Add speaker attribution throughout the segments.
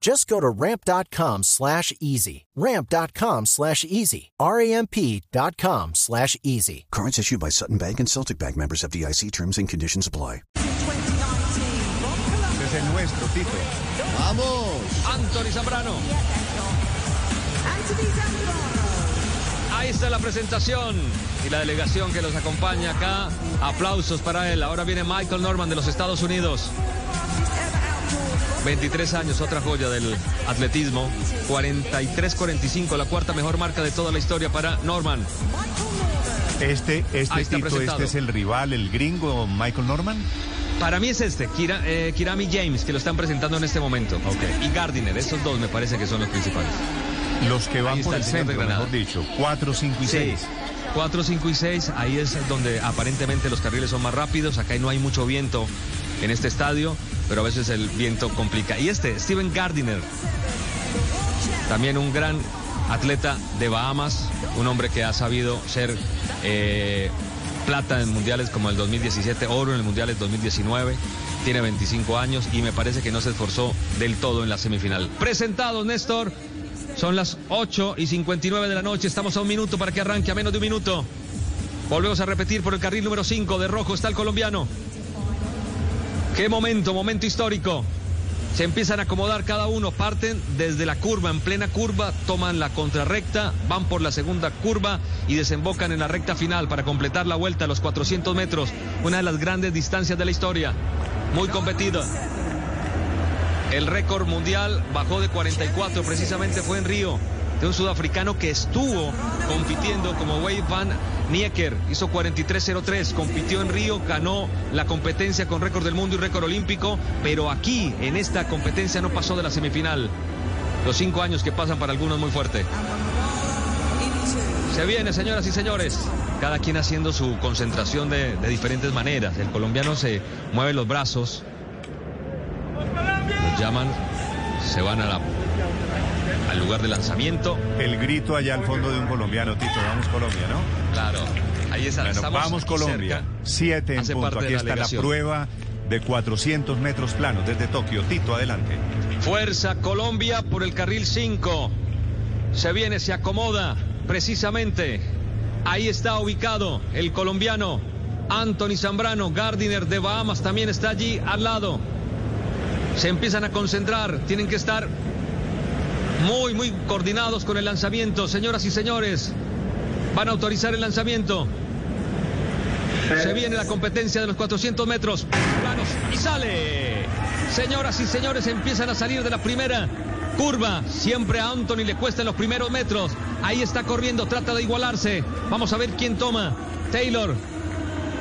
Speaker 1: Just go to ramp.com slash easy. Ramp.com slash easy. R-A-M-P.com slash easy.
Speaker 2: Cards issued by Sutton Bank and Celtic Bank members of DIC terms and conditions apply.
Speaker 3: Es el nuestro, Tito.
Speaker 4: ¡Vamos!
Speaker 5: Anthony Zambrano. Anthony Zambrano. Ahí está la presentación y la delegación que los acompaña acá. Aplausos para él. Ahora viene Michael Norman de los Estados Unidos. 23 años, otra joya del atletismo. 43-45, la cuarta mejor marca de toda la historia para Norman.
Speaker 3: Este, este Tito, este es el rival, el gringo Michael Norman.
Speaker 5: Para mí es este, Kira- eh, Kirami James, que lo están presentando en este momento.
Speaker 3: Ok.
Speaker 5: Y Gardiner, estos dos me parece que son los principales.
Speaker 3: Los que van por
Speaker 5: el
Speaker 3: el
Speaker 5: de
Speaker 3: centro,
Speaker 5: Granada.
Speaker 3: mejor dicho. 4, 5 y 6.
Speaker 5: 4, 5 y 6, ahí es donde aparentemente los carriles son más rápidos. Acá no hay mucho viento en este estadio, pero a veces el viento complica. Y este, Steven Gardiner, también un gran atleta de Bahamas, un hombre que ha sabido ser eh, plata en mundiales como el 2017, oro en el mundiales 2019. Tiene 25 años y me parece que no se esforzó del todo en la semifinal. Presentados, Néstor. Son las 8 y 59 de la noche. Estamos a un minuto para que arranque, a menos de un minuto. Volvemos a repetir por el carril número 5 de rojo está el colombiano. Qué momento, momento histórico. Se empiezan a acomodar cada uno, parten desde la curva, en plena curva, toman la contrarrecta, van por la segunda curva y desembocan en la recta final para completar la vuelta a los 400 metros, una de las grandes distancias de la historia, muy competida. El récord mundial bajó de 44, precisamente fue en Río, de un sudafricano que estuvo compitiendo como Wade Van Nieker, hizo 43.03, compitió en Río, ganó la competencia con récord del mundo y récord olímpico, pero aquí, en esta competencia, no pasó de la semifinal. Los cinco años que pasan para algunos muy fuerte. Se viene, señoras y señores. Cada quien haciendo su concentración de, de diferentes maneras. El colombiano se mueve los brazos, los llaman, se van a la- al lugar de lanzamiento.
Speaker 3: El grito allá al fondo de un colombiano, Tito. Vamos Colombia, ¿no?
Speaker 5: Claro, ahí está.
Speaker 3: Bueno, vamos Colombia.
Speaker 5: cerca.
Speaker 3: Siete en
Speaker 5: Hace
Speaker 3: punto. Aquí
Speaker 5: la
Speaker 3: está la prueba de 400 metros planos desde Tokio. Tito, adelante.
Speaker 5: Fuerza Colombia por el carril 5. Se viene, se acomoda precisamente. Ahí está ubicado el colombiano Anthony Zambrano. Gardiner de Bahamas también está allí al lado. Se empiezan a concentrar. Tienen que estar muy, muy coordinados con el lanzamiento. Señoras y señores, van a autorizar el lanzamiento. Se viene la competencia de los 400 metros planos y sale. Señoras y señores, empiezan a salir de la primera curva. Siempre a Anthony le cuesta los primeros metros. Ahí está corriendo, trata de igualarse. Vamos a ver quién toma. Taylor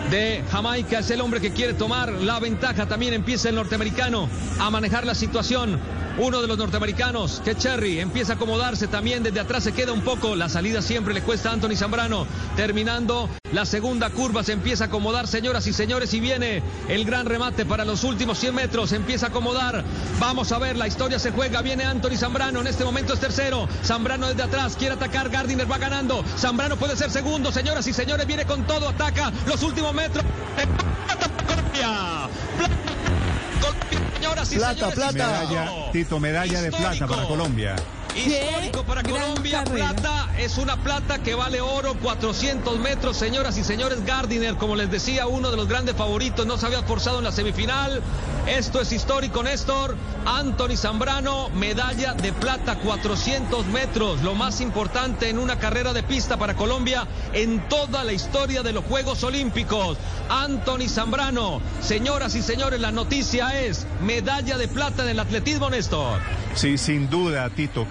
Speaker 5: de Jamaica es el hombre que quiere tomar la ventaja. También empieza el norteamericano a manejar la situación. Uno de los norteamericanos, que Cherry, empieza a acomodarse también. Desde atrás se queda un poco. La salida siempre le cuesta a Anthony Zambrano. Terminando la segunda curva, se empieza a acomodar, señoras y señores. Y viene el gran remate para los últimos 100 metros. Se empieza a acomodar. Vamos a ver, la historia se juega. Viene Anthony Zambrano. En este momento es tercero. Zambrano desde atrás quiere atacar. Gardiner va ganando. Zambrano puede ser segundo, señoras y señores. Viene con todo, ataca los últimos metros. Plata para Colombia. Plata para Colombia, señoras y
Speaker 4: Plata,
Speaker 5: señores.
Speaker 4: plata.
Speaker 3: Medalla, Tito, medalla de plata para. Colombia.
Speaker 5: Histórico para Colombia. Plata es una plata que vale oro, 400 metros. Señoras y señores, Gardiner, como les decía, uno de los grandes favoritos, no se había forzado en la semifinal. Esto es histórico, Néstor. Anthony Zambrano, medalla de plata, 400 metros. Lo más importante en una carrera de pista para Colombia en toda la historia de los Juegos Olímpicos. Anthony Zambrano, señoras y señores, la noticia es medalla de plata en el atletismo, Néstor.
Speaker 3: Sí, sin duda, Tito,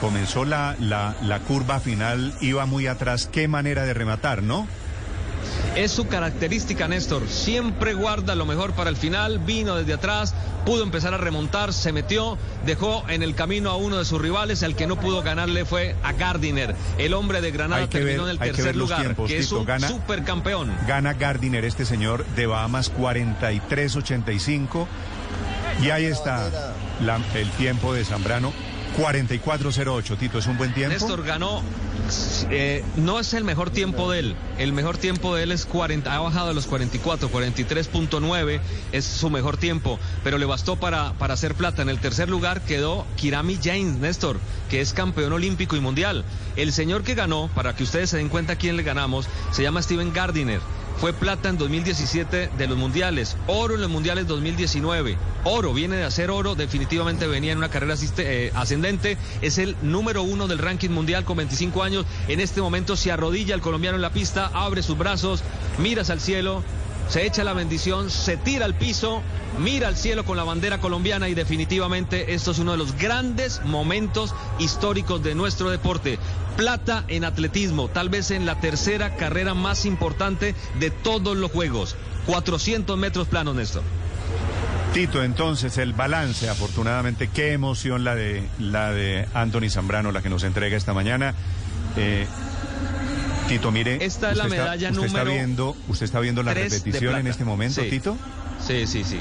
Speaker 3: comenzó la, la, la curva final, iba muy atrás. Qué manera de rematar, ¿no?
Speaker 5: Es su característica, Néstor. Siempre guarda lo mejor para el final. Vino desde atrás, pudo empezar a remontar, se metió, dejó en el camino a uno de sus rivales. El que no pudo ganarle fue a Gardiner. El hombre de Granada terminó en el tercer lugar, que es un supercampeón.
Speaker 3: Gana Gardiner, este señor de Bahamas, 43-85. Y ahí está el tiempo de Zambrano, 44-08. Tito, ¿es un buen tiempo?
Speaker 5: Néstor ganó eh, no es el mejor tiempo de él. El mejor tiempo de él es 40, ha bajado a los 44, 43.9 es su mejor tiempo, pero le bastó para, para hacer plata. En el tercer lugar quedó Kirami James, Néstor, que es campeón olímpico y mundial. El señor que ganó, para que ustedes se den cuenta quién le ganamos, se llama Steven Gardiner fue plata en 2017 de los mundiales, oro en los mundiales 2019, oro, viene de hacer oro, definitivamente venía en una carrera eh, ascendente, es el número uno del ranking mundial con 25 años, en este momento se arrodilla el colombiano en la pista, abre sus brazos, miras al cielo, se echa la bendición, se tira al piso, mira al cielo con la bandera colombiana y definitivamente esto es uno de los grandes momentos históricos de nuestro deporte. Plata en atletismo, tal vez en la tercera carrera más importante de todos los Juegos. 400 metros planos, Néstor.
Speaker 3: Tito, entonces el balance, afortunadamente, qué emoción la de la de Anthony Zambrano, la que nos entrega esta mañana. Eh, Tito, mire.
Speaker 5: Esta es la medalla
Speaker 3: usted
Speaker 5: número.
Speaker 3: Está viendo, ¿Usted está viendo la repetición en este momento, Tito?
Speaker 5: Sí, sí, sí.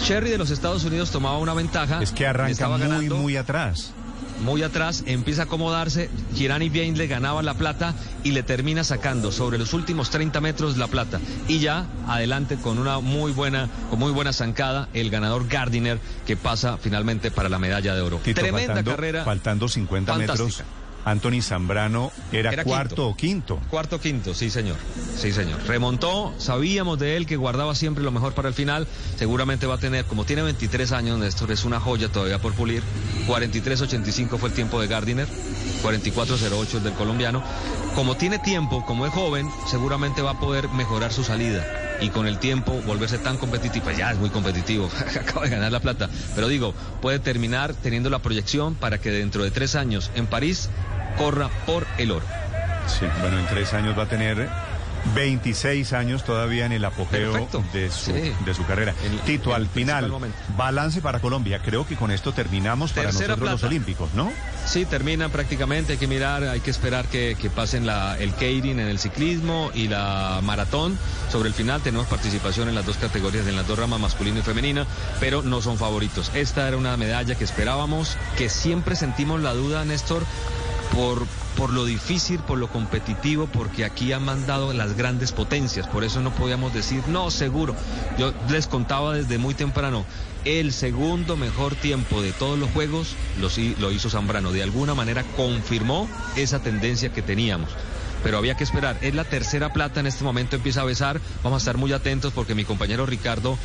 Speaker 5: Sherry de los Estados Unidos tomaba una ventaja.
Speaker 3: Es que arranca muy, muy atrás.
Speaker 5: Muy atrás, empieza a acomodarse. Girani Bien le ganaba la plata y le termina sacando sobre los últimos 30 metros la plata. Y ya adelante con una muy buena, con muy buena zancada, el ganador Gardiner que pasa finalmente para la medalla de oro.
Speaker 3: Tremenda carrera. Faltando 50 metros Anthony Zambrano era, cuarto o quinto.
Speaker 5: Cuarto o quinto, sí señor. Sí señor. Remontó, sabíamos de él que guardaba siempre lo mejor para el final. Seguramente va a tener, como tiene 23 años, Néstor, es una joya todavía por pulir. 43.85 fue el tiempo de Gardiner, 44.08 el del colombiano. Como tiene tiempo, como es joven, seguramente va a poder mejorar su salida y con el tiempo volverse tan competitivo, pues ya es muy competitivo, acaba de ganar la plata, pero digo, puede terminar teniendo la proyección para que dentro de tres años en París corra por el oro.
Speaker 3: Sí, bueno, en tres años va a tener 26 años todavía en el apogeo de su, de su carrera. Tito, al final, balance para Colombia. Creo que con esto terminamos para nosotros los Olímpicos, ¿no?
Speaker 5: Sí, terminan prácticamente. Hay que mirar, hay que esperar que, pasen la, el Keirin en el ciclismo y la maratón. Sobre el final tenemos participación en las dos categorías, en las dos ramas masculina y femenina, pero no son favoritos. Esta era una medalla que esperábamos, que siempre sentimos la duda, Néstor, por, por lo difícil, por lo competitivo, porque aquí han mandado las grandes potencias, por eso no podíamos decir, no, seguro. Yo les contaba desde muy temprano, el segundo mejor tiempo de todos los juegos lo, hizo Zambrano, de alguna manera confirmó esa tendencia que teníamos pero había que esperar. Es la tercera plata en este momento, empieza a besar. Vamos a estar muy atentos porque mi compañero Ricardo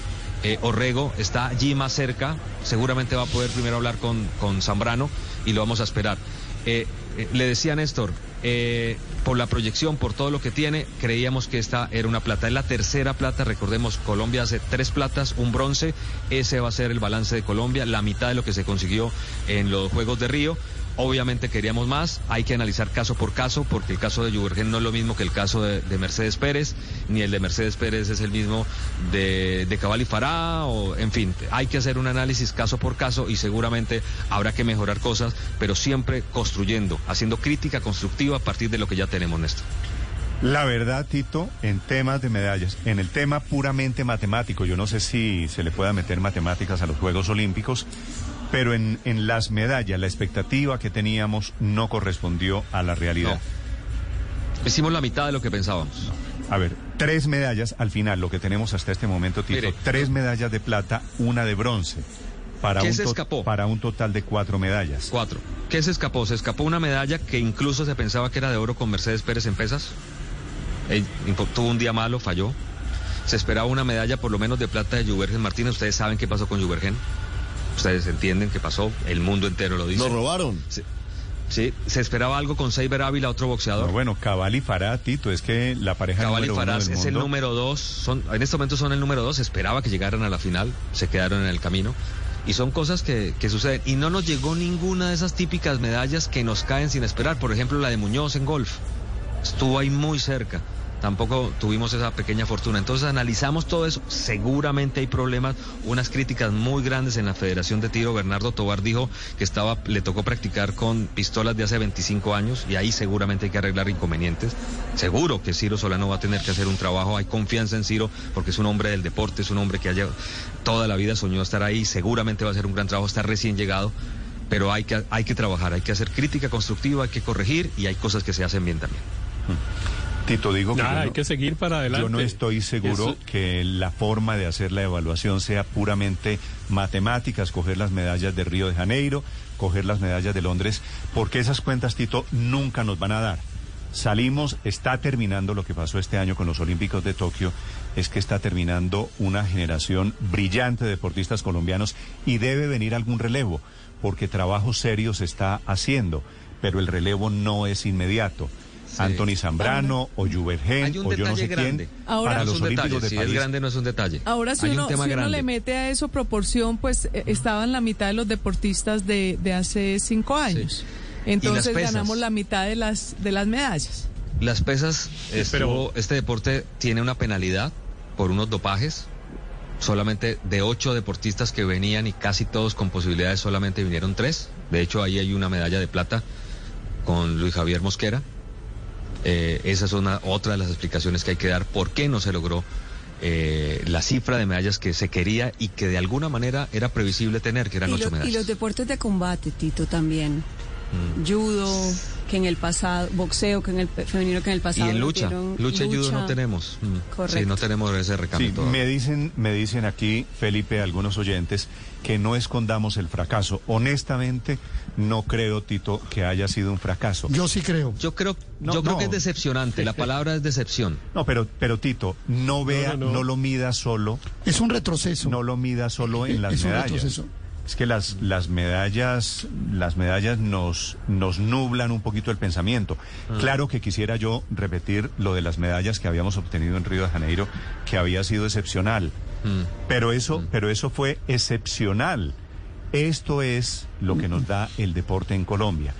Speaker 5: eh, Orrego está allí más cerca. Seguramente va a poder primero hablar con, con Zambrano y lo vamos a esperar. Eh, eh, le decía Néstor, eh, por la proyección, por todo lo que tiene, creíamos que esta era una plata. Es la tercera plata, recordemos, Colombia hace tres platas, un bronce, ese va a ser el balance de Colombia, la mitad de lo que se consiguió en los Juegos de Río. Obviamente queríamos más, hay que analizar caso por caso, porque el caso de Jubergen no es lo mismo que el caso de, Mercedes Pérez, ni el de Mercedes Pérez es el mismo de, de Cabal y Fará, o en fin, hay que hacer un análisis caso por caso y seguramente habrá que mejorar cosas, pero siempre construyendo, haciendo crítica constructiva a partir de lo que ya tenemos, Néstor.
Speaker 3: La verdad, Tito, en temas de medallas, en el tema puramente matemático, yo no sé si se le pueda meter matemáticas a los Juegos Olímpicos, pero en, en las medallas, la expectativa que teníamos no correspondió a la realidad.
Speaker 5: Hicimos la mitad de lo que pensábamos.
Speaker 3: A ver, tres medallas al final, lo que tenemos hasta este momento, Tito. tres medallas de plata, una de bronce. para,
Speaker 5: ¿Qué
Speaker 3: un,
Speaker 5: se escapó?
Speaker 3: para un total de cuatro medallas.
Speaker 5: Cuatro. ¿Qué se escapó? Se escapó una medalla que incluso se pensaba que era de oro con Mercedes Pérez en pesas. Tuvo un día malo, falló. Se esperaba una medalla por lo menos de plata de Juvergen Martínez. Ustedes saben qué pasó con Juvergen. Ustedes entienden qué pasó. El mundo entero lo dice.
Speaker 4: Nos robaron.
Speaker 5: Sí, sí, se esperaba algo con Seiber Ávila, otro boxeador.
Speaker 3: No, bueno, Cabal y Farah, Tito, es que la pareja
Speaker 5: Cabal y
Speaker 3: del
Speaker 5: es el número dos. Son, en este momento son el número dos. Se esperaba que llegaran a la final. Se quedaron en el camino. Y son cosas que, que suceden. Y no nos llegó ninguna de esas típicas medallas que nos caen sin esperar. Por ejemplo, la de Muñoz en golf. Estuvo ahí muy cerca. Tampoco tuvimos esa pequeña fortuna. Entonces analizamos todo eso. Seguramente hay problemas, unas críticas muy grandes en la Federación de Tiro. Bernardo Tobar dijo que estaba, le tocó practicar con pistolas de hace 25 años y ahí seguramente hay que arreglar inconvenientes. Seguro que Ciro Solano va a tener que hacer un trabajo. Hay confianza en Ciro porque es un hombre del deporte, es un hombre que haya toda la vida soñó estar ahí. Seguramente va a hacer un gran trabajo, está recién llegado. Pero hay que, hay que trabajar, hay que hacer crítica constructiva, hay que corregir y hay cosas que se hacen bien también.
Speaker 3: Tito, digo que,
Speaker 6: Nada,
Speaker 3: yo,
Speaker 6: hay
Speaker 3: no,
Speaker 6: que seguir para adelante.
Speaker 3: yo no estoy seguro
Speaker 6: Eso-
Speaker 3: que la forma de hacer la evaluación sea puramente matemáticas, coger las medallas de Río de Janeiro, coger las medallas de Londres, porque esas cuentas, Tito, nunca nos van a dar. Salimos, está terminando lo que pasó este año con los Olímpicos de Tokio, es que está terminando una generación brillante de deportistas colombianos y debe venir algún relevo, porque trabajo serio se está haciendo, pero el relevo no es inmediato.
Speaker 5: Sí.
Speaker 3: Anthony Zambrano o Juvergen
Speaker 5: Hay un
Speaker 3: o yo no
Speaker 5: detalle
Speaker 3: sé
Speaker 5: grande.
Speaker 3: quién
Speaker 7: Ahora-
Speaker 3: para
Speaker 5: no
Speaker 3: los
Speaker 5: es un
Speaker 3: Olímpicos
Speaker 5: detalle,
Speaker 3: de
Speaker 5: si
Speaker 3: París.
Speaker 5: es grande no es un detalle.
Speaker 7: Ahora, si uno,
Speaker 5: un
Speaker 7: si uno le mete a eso proporción, pues eh, estaban la mitad de los deportistas de, de hace cinco años. Entonces ganamos la mitad de las, de las medallas.
Speaker 5: Las pesas, estuvo-
Speaker 6: pero-
Speaker 5: este deporte tiene una penalidad por unos dopajes. Solamente de ocho deportistas que venían y casi todos con posibilidades, solamente vinieron tres. De hecho, ahí hay una medalla de plata con Luis Javier Mosquera. Eh, esa es una, otra de las explicaciones que hay que dar por qué no se logró eh, la cifra de medallas que se quería y que de alguna manera era previsible tener, que eran
Speaker 8: Y,
Speaker 5: ocho
Speaker 8: lo- y
Speaker 5: medallas.
Speaker 8: los deportes de combate, Tito, también. Judo, que en el pasado, boxeo, que en el femenino, que en el
Speaker 5: Y
Speaker 8: pasado.
Speaker 5: en lucha, lucha y judo no tenemos. Mm. Sí,
Speaker 8: Correcto.
Speaker 5: no tenemos ese recambio.
Speaker 3: Sí, me dicen, me dicen aquí, Felipe, algunos oyentes, que no escondamos el fracaso. Honestamente, no creo, Tito, que haya sido un fracaso.
Speaker 9: Yo sí creo.
Speaker 5: Yo creo,
Speaker 3: No,
Speaker 5: yo creo
Speaker 3: no.
Speaker 5: que es decepcionante. La palabra es decepción.
Speaker 3: No, pero, pero Tito, no vea, no,
Speaker 6: no, no.
Speaker 3: lo mida solo,
Speaker 9: Es un retroceso.
Speaker 3: no lo mida solo en las
Speaker 9: Es un
Speaker 3: medallas.
Speaker 9: retroceso.
Speaker 3: Es que las, las medallas, las medallas nos, nos nublan un poquito el pensamiento. Claro que quisiera yo repetir lo de las medallas que habíamos obtenido en Río de Janeiro, que había sido excepcional.
Speaker 5: Mm.
Speaker 3: Pero eso, pero eso fue excepcional. Esto es lo que nos da el deporte en Colombia.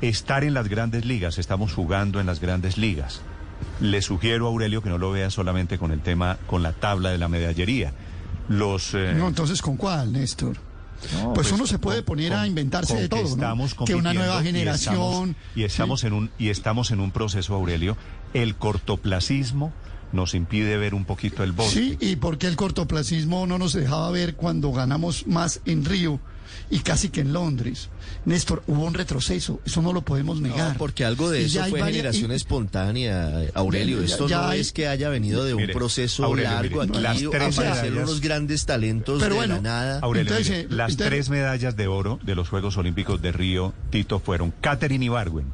Speaker 3: Estar en las grandes ligas, estamos jugando en las grandes ligas. Le sugiero a Aurelio que no lo vea solamente con el tema, con la tabla de la medallería. Los eh,
Speaker 9: No, entonces, ¿con cuál, Néstor?
Speaker 3: no,
Speaker 9: pues, uno se puede
Speaker 3: con-
Speaker 9: poner a inventarse de todo,
Speaker 3: que
Speaker 9: ¿no?
Speaker 3: estamos
Speaker 9: Que una nueva
Speaker 3: y estamos-
Speaker 9: generación.
Speaker 3: Y estamos,
Speaker 9: Sí.
Speaker 3: en un y estamos en un proceso, Aurelio. El cortoplacismo nos impide ver un poquito el bosque.
Speaker 9: Sí, y porque el cortoplacismo no nos dejaba ver cuando ganamos más en Río y casi que en Londres. Néstor, hubo un retroceso, eso no lo podemos negar.
Speaker 4: No, porque algo de
Speaker 9: Y
Speaker 4: eso fue
Speaker 9: varias-
Speaker 4: generación
Speaker 9: y-
Speaker 4: espontánea, Aurelio.
Speaker 9: Ya-
Speaker 4: Esto
Speaker 9: ya
Speaker 4: no
Speaker 9: hay-
Speaker 4: es que haya venido de un
Speaker 3: Mire,
Speaker 4: proceso
Speaker 3: Aurelio,
Speaker 4: largo.
Speaker 3: mire, las
Speaker 4: Aquí
Speaker 3: tres
Speaker 4: aparecieron
Speaker 3: medallas-
Speaker 4: unos grandes talentos
Speaker 9: Pero
Speaker 4: de
Speaker 9: bueno,
Speaker 4: la nada.
Speaker 3: Aurelio,
Speaker 9: Entonces,
Speaker 3: mire,
Speaker 9: eh,
Speaker 3: las
Speaker 9: entonces-
Speaker 3: tres medallas de oro de los Juegos Olímpicos de Río, Tito, fueron Catherine Ibargüen.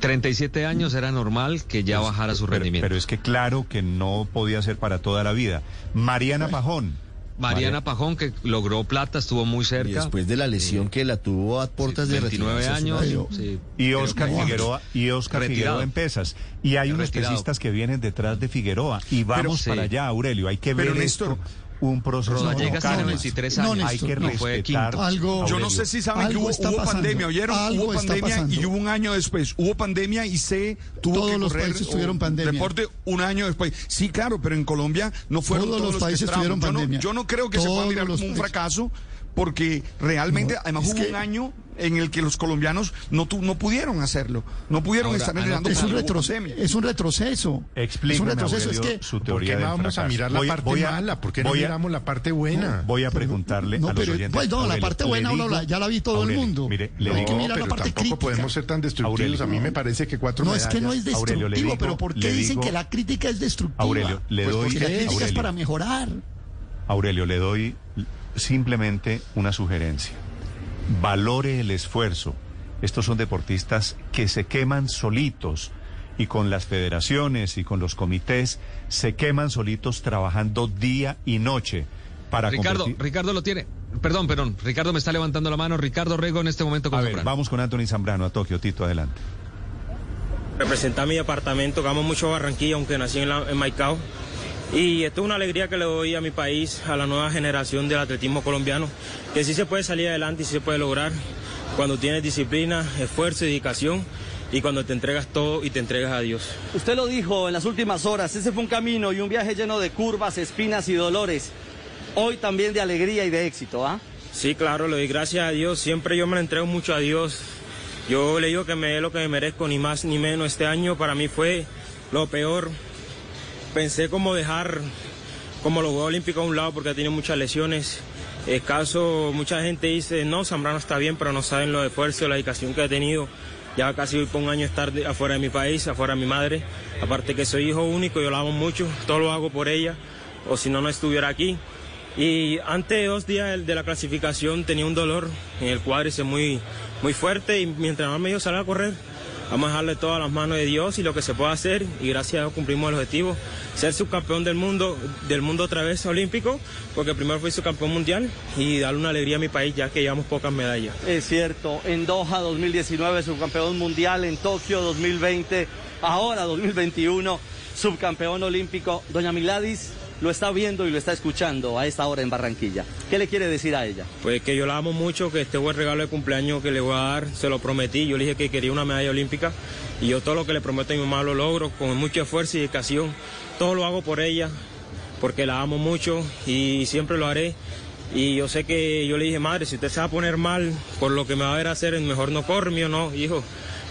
Speaker 5: 37 años era normal que ya bajara su
Speaker 3: Pero,
Speaker 5: rendimiento.
Speaker 3: pero es que claro que no podía ser para toda la vida. Mariana Pajón.
Speaker 5: Mariana Pajón, que logró plata, estuvo muy
Speaker 4: Y
Speaker 5: cerca.
Speaker 4: después de la lesión que la tuvo a puertas de
Speaker 5: 29
Speaker 4: retirarse,
Speaker 5: años. Sí.
Speaker 3: Y Oscar Figueroa y Oscar
Speaker 5: retirado.
Speaker 3: Figueroa en pesas. Y hay unos
Speaker 5: Retirado.
Speaker 3: pesistas que vienen detrás de Figueroa. Y vamos para allá, Aurelio. Hay que
Speaker 10: Pero,
Speaker 3: ver
Speaker 10: Néstor,
Speaker 3: esto, un proceso
Speaker 5: Rodallega
Speaker 3: con
Speaker 5: está en
Speaker 3: calma.
Speaker 5: 23
Speaker 9: No,
Speaker 5: años.
Speaker 9: Néstor,
Speaker 3: Hay que
Speaker 9: no.
Speaker 3: Respetar.
Speaker 9: Algo-
Speaker 10: Yo no sé si saben que hubo, pandemia, ¿oyeron?
Speaker 9: Algo
Speaker 10: hubo pandemia
Speaker 9: pasando.
Speaker 10: y hubo un año después. Hubo pandemia y se tuvo
Speaker 9: Todos
Speaker 10: que
Speaker 9: los
Speaker 10: correr
Speaker 9: países tuvieron pandemia.
Speaker 10: deporte un año después. Sí, claro, pero en Colombia no fueron
Speaker 9: Todos
Speaker 10: todos,
Speaker 9: los países
Speaker 10: que
Speaker 9: tuvieron
Speaker 10: yo
Speaker 9: pandemia.
Speaker 10: No, yo no creo que se
Speaker 9: Todos
Speaker 10: pueda mirar como un
Speaker 9: países.
Speaker 10: fracaso porque realmente,
Speaker 9: No,
Speaker 10: además hubo
Speaker 9: que-
Speaker 10: un año en el que los colombianos no, tu- no pudieron hacerlo. No pudieron
Speaker 5: Ahora,
Speaker 10: estar entrenando
Speaker 9: Es un, retroceso, es un retroceso.
Speaker 3: Explíqueme,
Speaker 9: es un retroceso.
Speaker 3: Aurelio,
Speaker 9: es que
Speaker 3: su
Speaker 11: ¿Por
Speaker 3: teoría
Speaker 11: qué
Speaker 3: del
Speaker 11: no vamos a mirar la
Speaker 3: Voy-
Speaker 11: parte
Speaker 3: voy a-
Speaker 11: mala? ¿Por qué no miramos la parte buena?
Speaker 3: Voy a preguntarle
Speaker 9: No,
Speaker 3: a los
Speaker 9: pero,
Speaker 3: oyentes.
Speaker 9: pues, no, la parte buena uno
Speaker 3: digo-
Speaker 9: la- ya la vi todo el mundo.
Speaker 3: Mire, le
Speaker 9: No, hay
Speaker 3: digo,
Speaker 9: que mirar la parte
Speaker 11: tampoco
Speaker 9: crítica.
Speaker 11: podemos ser tan destructivos.
Speaker 3: Aurelio,
Speaker 11: a mí
Speaker 3: no.
Speaker 11: me parece que cuatro
Speaker 9: No, es que no es destructivo,
Speaker 3: digo-
Speaker 9: pero ¿por qué dicen
Speaker 3: digo-
Speaker 9: que la crítica es destructiva?
Speaker 3: Aurelio, le
Speaker 9: Pues
Speaker 3: doy-
Speaker 9: porque la crítica es
Speaker 3: Aurelio.
Speaker 9: para mejorar.
Speaker 3: Aurelio, le doy, simplemente una sugerencia. Valore el esfuerzo. Estos son deportistas que se queman solitos y con las federaciones y con los comités se queman solitos trabajando día y noche para
Speaker 5: Ricardo,
Speaker 3: competir.
Speaker 5: Ricardo lo tiene. Perdón, perdón. Ricardo me está levantando la mano. Ricardo Rego en este momento con
Speaker 3: A ver, vamos con Anthony Zambrano a Tokio. Tito, adelante.
Speaker 6: representar mi departamento, que amo mucho Barranquilla, aunque nací en, la- en Maicao. Y esto es una alegría que le doy a mi país, a la nueva generación del atletismo colombiano, que sí se puede salir adelante y sí se puede lograr cuando tienes disciplina, esfuerzo y dedicación y cuando te entregas todo y te entregas a Dios.
Speaker 12: Usted lo dijo en las últimas horas, ese fue un camino y un viaje lleno de curvas, espinas y dolores. Hoy también de alegría y de éxito, ¿ah?
Speaker 6: Sí, claro, le doy gracias a Dios. Siempre yo me lo entrego mucho a Dios. Yo le digo que me dé lo que me merezco, ni más ni menos. Este año para mí fue lo peor. Pensé como dejar como los Juegos Olímpicos a un lado porque ha tenido muchas lesiones. Escaso, mucha gente dice, no, Zambrano está bien, pero no saben lo de esfuerzo, la dedicación que ha tenido. Ya casi voy por un año estar afuera de mi país, afuera de mi madre. Aparte que soy hijo único, yo la amo mucho, todo lo hago por ella, o si no, no estuviera aquí. Y antes de dos días de la clasificación tenía un dolor en el cuádriceps muy, muy fuerte y mi entrenador me dijo, sal a correr. Vamos a dejarle todas las manos de Dios y lo que se pueda hacer y gracias a Dios cumplimos el objetivo, ser subcampeón del mundo, del mundo otra vez olímpico, porque primero fui subcampeón mundial y darle una alegría a mi país ya que llevamos pocas medallas.
Speaker 12: Es cierto, en Doha 2019 subcampeón mundial, en Tokio 2020, ahora 2021 subcampeón olímpico. Doña Miladis lo está viendo y lo está escuchando a esta hora en Barranquilla. ¿Qué le quiere decir a ella?
Speaker 6: Pues que yo la amo mucho, que este buen regalo de cumpleaños que le voy a dar, se lo prometí, yo le dije que quería una medalla olímpica y yo todo lo que le prometo a mi mamá lo logro con mucho esfuerzo y dedicación, todo lo hago por ella, porque la amo mucho y siempre lo haré. Y yo sé que yo le dije, madre, si usted se va a poner mal por lo que me va a ver hacer, mejor no corre, mío no, hijo,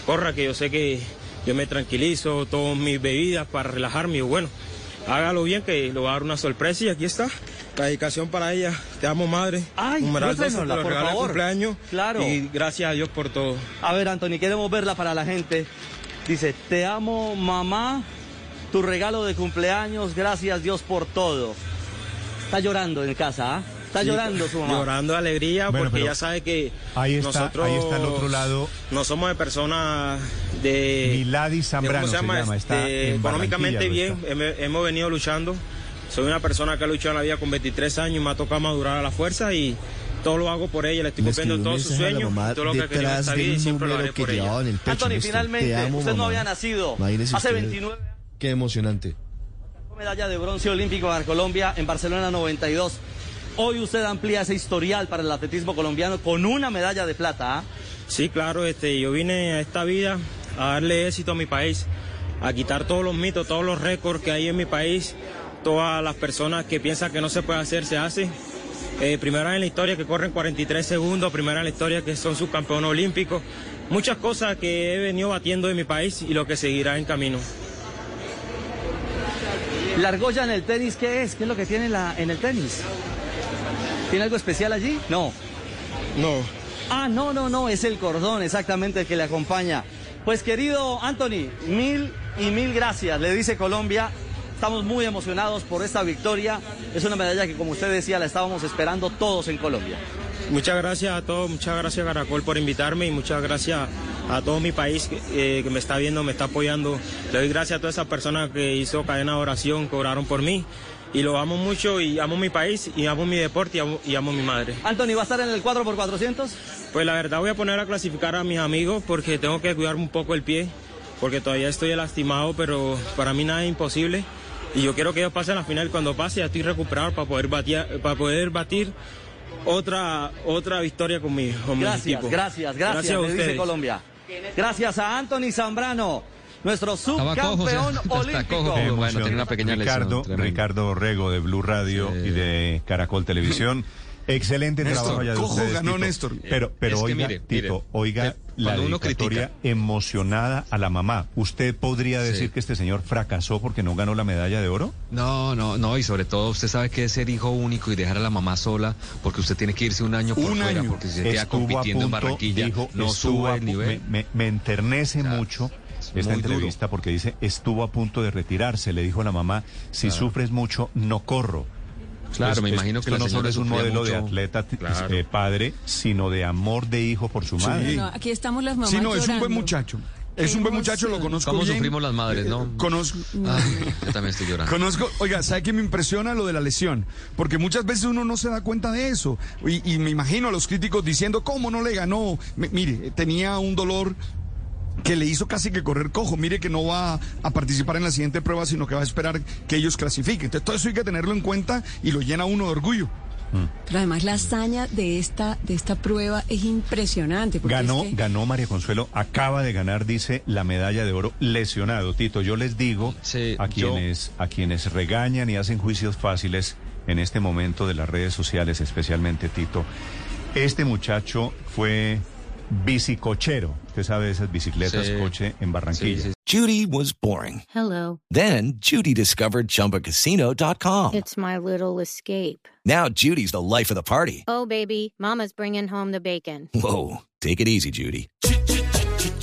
Speaker 6: corra, que yo sé que yo me tranquilizo, tomo mis bebidas para relajarme y bueno, hágalo bien, que le voy a dar una sorpresa y aquí está. La dedicación para ella. Te amo, madre.
Speaker 12: Ay,
Speaker 6: Numeral 12,
Speaker 12: muéstrenosla,
Speaker 6: te lo
Speaker 12: por favor.
Speaker 6: cumpleaños.
Speaker 12: Claro.
Speaker 6: Y gracias a Dios por todo.
Speaker 12: A ver, Anthony, queremos verla para la gente. Dice, te amo, mamá, tu regalo de cumpleaños, gracias Dios por todo. Está llorando en casa, ¿ah? Está
Speaker 6: Sí,
Speaker 12: llorando su mamá.
Speaker 6: Llorando de alegría
Speaker 3: Bueno,
Speaker 6: porque ya sabe que
Speaker 3: ahí está-
Speaker 6: nosotros
Speaker 3: ahí está el otro lado.
Speaker 6: no somos de personas de...
Speaker 3: Milady
Speaker 6: de-
Speaker 3: Zambrano
Speaker 6: ¿cómo
Speaker 3: se llama, está
Speaker 6: Este,
Speaker 3: en
Speaker 6: económicamente bien, hemos, hemos venido luchando. Soy una persona que ha luchado en la vida con 23 años y me ha tocado madurar a la fuerza y todo lo hago por ella. Le estoy cumpliendo todos sus sueños, todo lo que querido en
Speaker 4: detrás
Speaker 6: esta vida y siempre lo haré por ella.
Speaker 4: el pecho.
Speaker 12: Anthony, finalmente,
Speaker 4: amo,
Speaker 12: usted no
Speaker 4: mamá.
Speaker 12: había nacido
Speaker 4: Imagínese
Speaker 12: hace
Speaker 4: usted.
Speaker 12: 29
Speaker 4: Qué emocionante.
Speaker 12: medalla de bronce olímpico para Colombia en Barcelona 92. Hoy usted amplía ese historial para el atletismo colombiano con una medalla de plata. ¿ah?
Speaker 6: Sí, claro, este, yo vine a esta vida a darle éxito a mi país, a quitar todos los mitos, todos los récords que hay en mi país, todas las personas que piensan que no se puede hacer, se hace. Eh, primera en la historia que corren 43 segundos, primera en la historia que son subcampeones olímpicos, muchas cosas que he venido batiendo en mi país y lo que seguirá en camino.
Speaker 12: La argolla en el tenis, ¿qué es? ¿Qué es lo que tiene la, en el tenis? ¿Tiene algo especial allí? No.
Speaker 6: No.
Speaker 12: Ah, no, no, no, es el cordón exactamente el que le acompaña. Pues querido Anthony, mil y mil gracias, le dice Colombia. Estamos muy emocionados por esta victoria. Es una medalla que, como usted decía, la estábamos esperando todos en Colombia.
Speaker 6: Muchas gracias a todos, muchas gracias Caracol por invitarme y muchas gracias a todo mi país que, eh, que me está viendo, me está apoyando. Le doy gracias a todas esas personas que hizo cadena de oración, que oraron por mí. Y lo amo mucho y amo mi país y amo mi deporte y amo, y amo mi madre.
Speaker 12: Anthony, ¿va a estar en el 4x400?
Speaker 6: Pues la verdad voy a poner a clasificar a mis amigos porque tengo que cuidar un poco el pie, porque todavía estoy lastimado, pero para mí nada es imposible. Y yo quiero que ellos pasen a la final. Cuando pase ya estoy recuperado para poder batir, para poder batir otra, otra victoria con mi, con mi
Speaker 12: Gracias,
Speaker 6: equipo.
Speaker 12: gracias, gracias,
Speaker 6: a
Speaker 12: le dice
Speaker 6: ustedes.
Speaker 12: Colombia. Gracias a Anthony Zambrano, nuestro subcampeón olímpico.
Speaker 5: bueno, tiene una pequeña lesión.
Speaker 3: Ricardo,
Speaker 5: tremenda.
Speaker 3: Ricardo Rego de Blue Radio y de Caracol Televisión. Excelente
Speaker 10: Néstor,
Speaker 3: trabajo allá de
Speaker 10: cojo
Speaker 3: ustedes,
Speaker 10: ganó
Speaker 3: Tito.
Speaker 10: Néstor.
Speaker 3: Pero, pero
Speaker 5: Es que
Speaker 3: oiga,
Speaker 5: mire,
Speaker 3: Tito,
Speaker 5: mire,
Speaker 3: oiga
Speaker 5: eh,
Speaker 3: la dedicatoria
Speaker 5: critica-
Speaker 3: emocionada a la mamá. ¿Usted podría decir
Speaker 5: Sí.
Speaker 3: que este señor fracasó porque no ganó la medalla de oro?
Speaker 5: No, no, no, y sobre todo usted sabe que es ser hijo único y dejar a la mamá sola, porque usted tiene que irse un año por
Speaker 10: Un
Speaker 5: fuera,
Speaker 10: año.
Speaker 5: porque se queda compitiendo en Barranquilla,
Speaker 3: dijo,
Speaker 5: no sube el nivel.
Speaker 3: Me, me- me enternece mucho
Speaker 5: es
Speaker 3: esta
Speaker 5: muy duro.
Speaker 3: entrevista porque dice, estuvo a punto de retirarse. Le dijo a la mamá, si sufres mucho, no corro.
Speaker 13: Claro, me imagino que la
Speaker 3: no solo es un modelo de atleta t-
Speaker 13: Claro.
Speaker 3: eh, padre, sino de amor de hijo por su madre.
Speaker 8: No, aquí estamos las mamás
Speaker 10: Sí, no, es un buen muchacho. Es un buen muchacho, lo conozco
Speaker 13: ¿Cómo
Speaker 10: bien.
Speaker 13: sufrimos las madres, no?
Speaker 10: Eh, Conozco.
Speaker 13: Ah, yo también estoy llorando.
Speaker 10: Conozco, oiga, ¿sabe qué me impresiona lo de la lesión? Porque muchas veces uno no se da cuenta de eso. Y, y me imagino a los críticos diciendo, ¿cómo no le ganó? M- mire, tenía un dolor que le hizo casi que correr cojo. Mire que no va a participar en la siguiente prueba, sino que va a esperar que ellos clasifiquen. Entonces todo eso hay que tenerlo en cuenta y lo llena uno de orgullo.
Speaker 8: Pero además la hazaña de esta, de esta prueba es impresionante.
Speaker 3: Ganó,
Speaker 8: es que-
Speaker 3: ganó María Consuelo, acaba de ganar, dice, la medalla de oro lesionado. Tito, yo les digo
Speaker 13: Sí,
Speaker 3: a
Speaker 13: yo-
Speaker 3: quienes, a quienes regañan y hacen juicios fáciles en este momento de las redes sociales, especialmente Tito, este muchacho fue bicicochero. Usted sabe esas bicicletas
Speaker 13: Sí.
Speaker 3: coche en Barranquilla.
Speaker 13: Sí, sí.
Speaker 14: Judy was boring.
Speaker 15: Hello.
Speaker 14: Then Judy discovered ChumbaCasino.com.
Speaker 15: It's my little escape.
Speaker 14: Now Judy's the life of the party.
Speaker 15: Oh, baby, Mama's bringing home the bacon.
Speaker 14: Whoa, take it easy, Judy.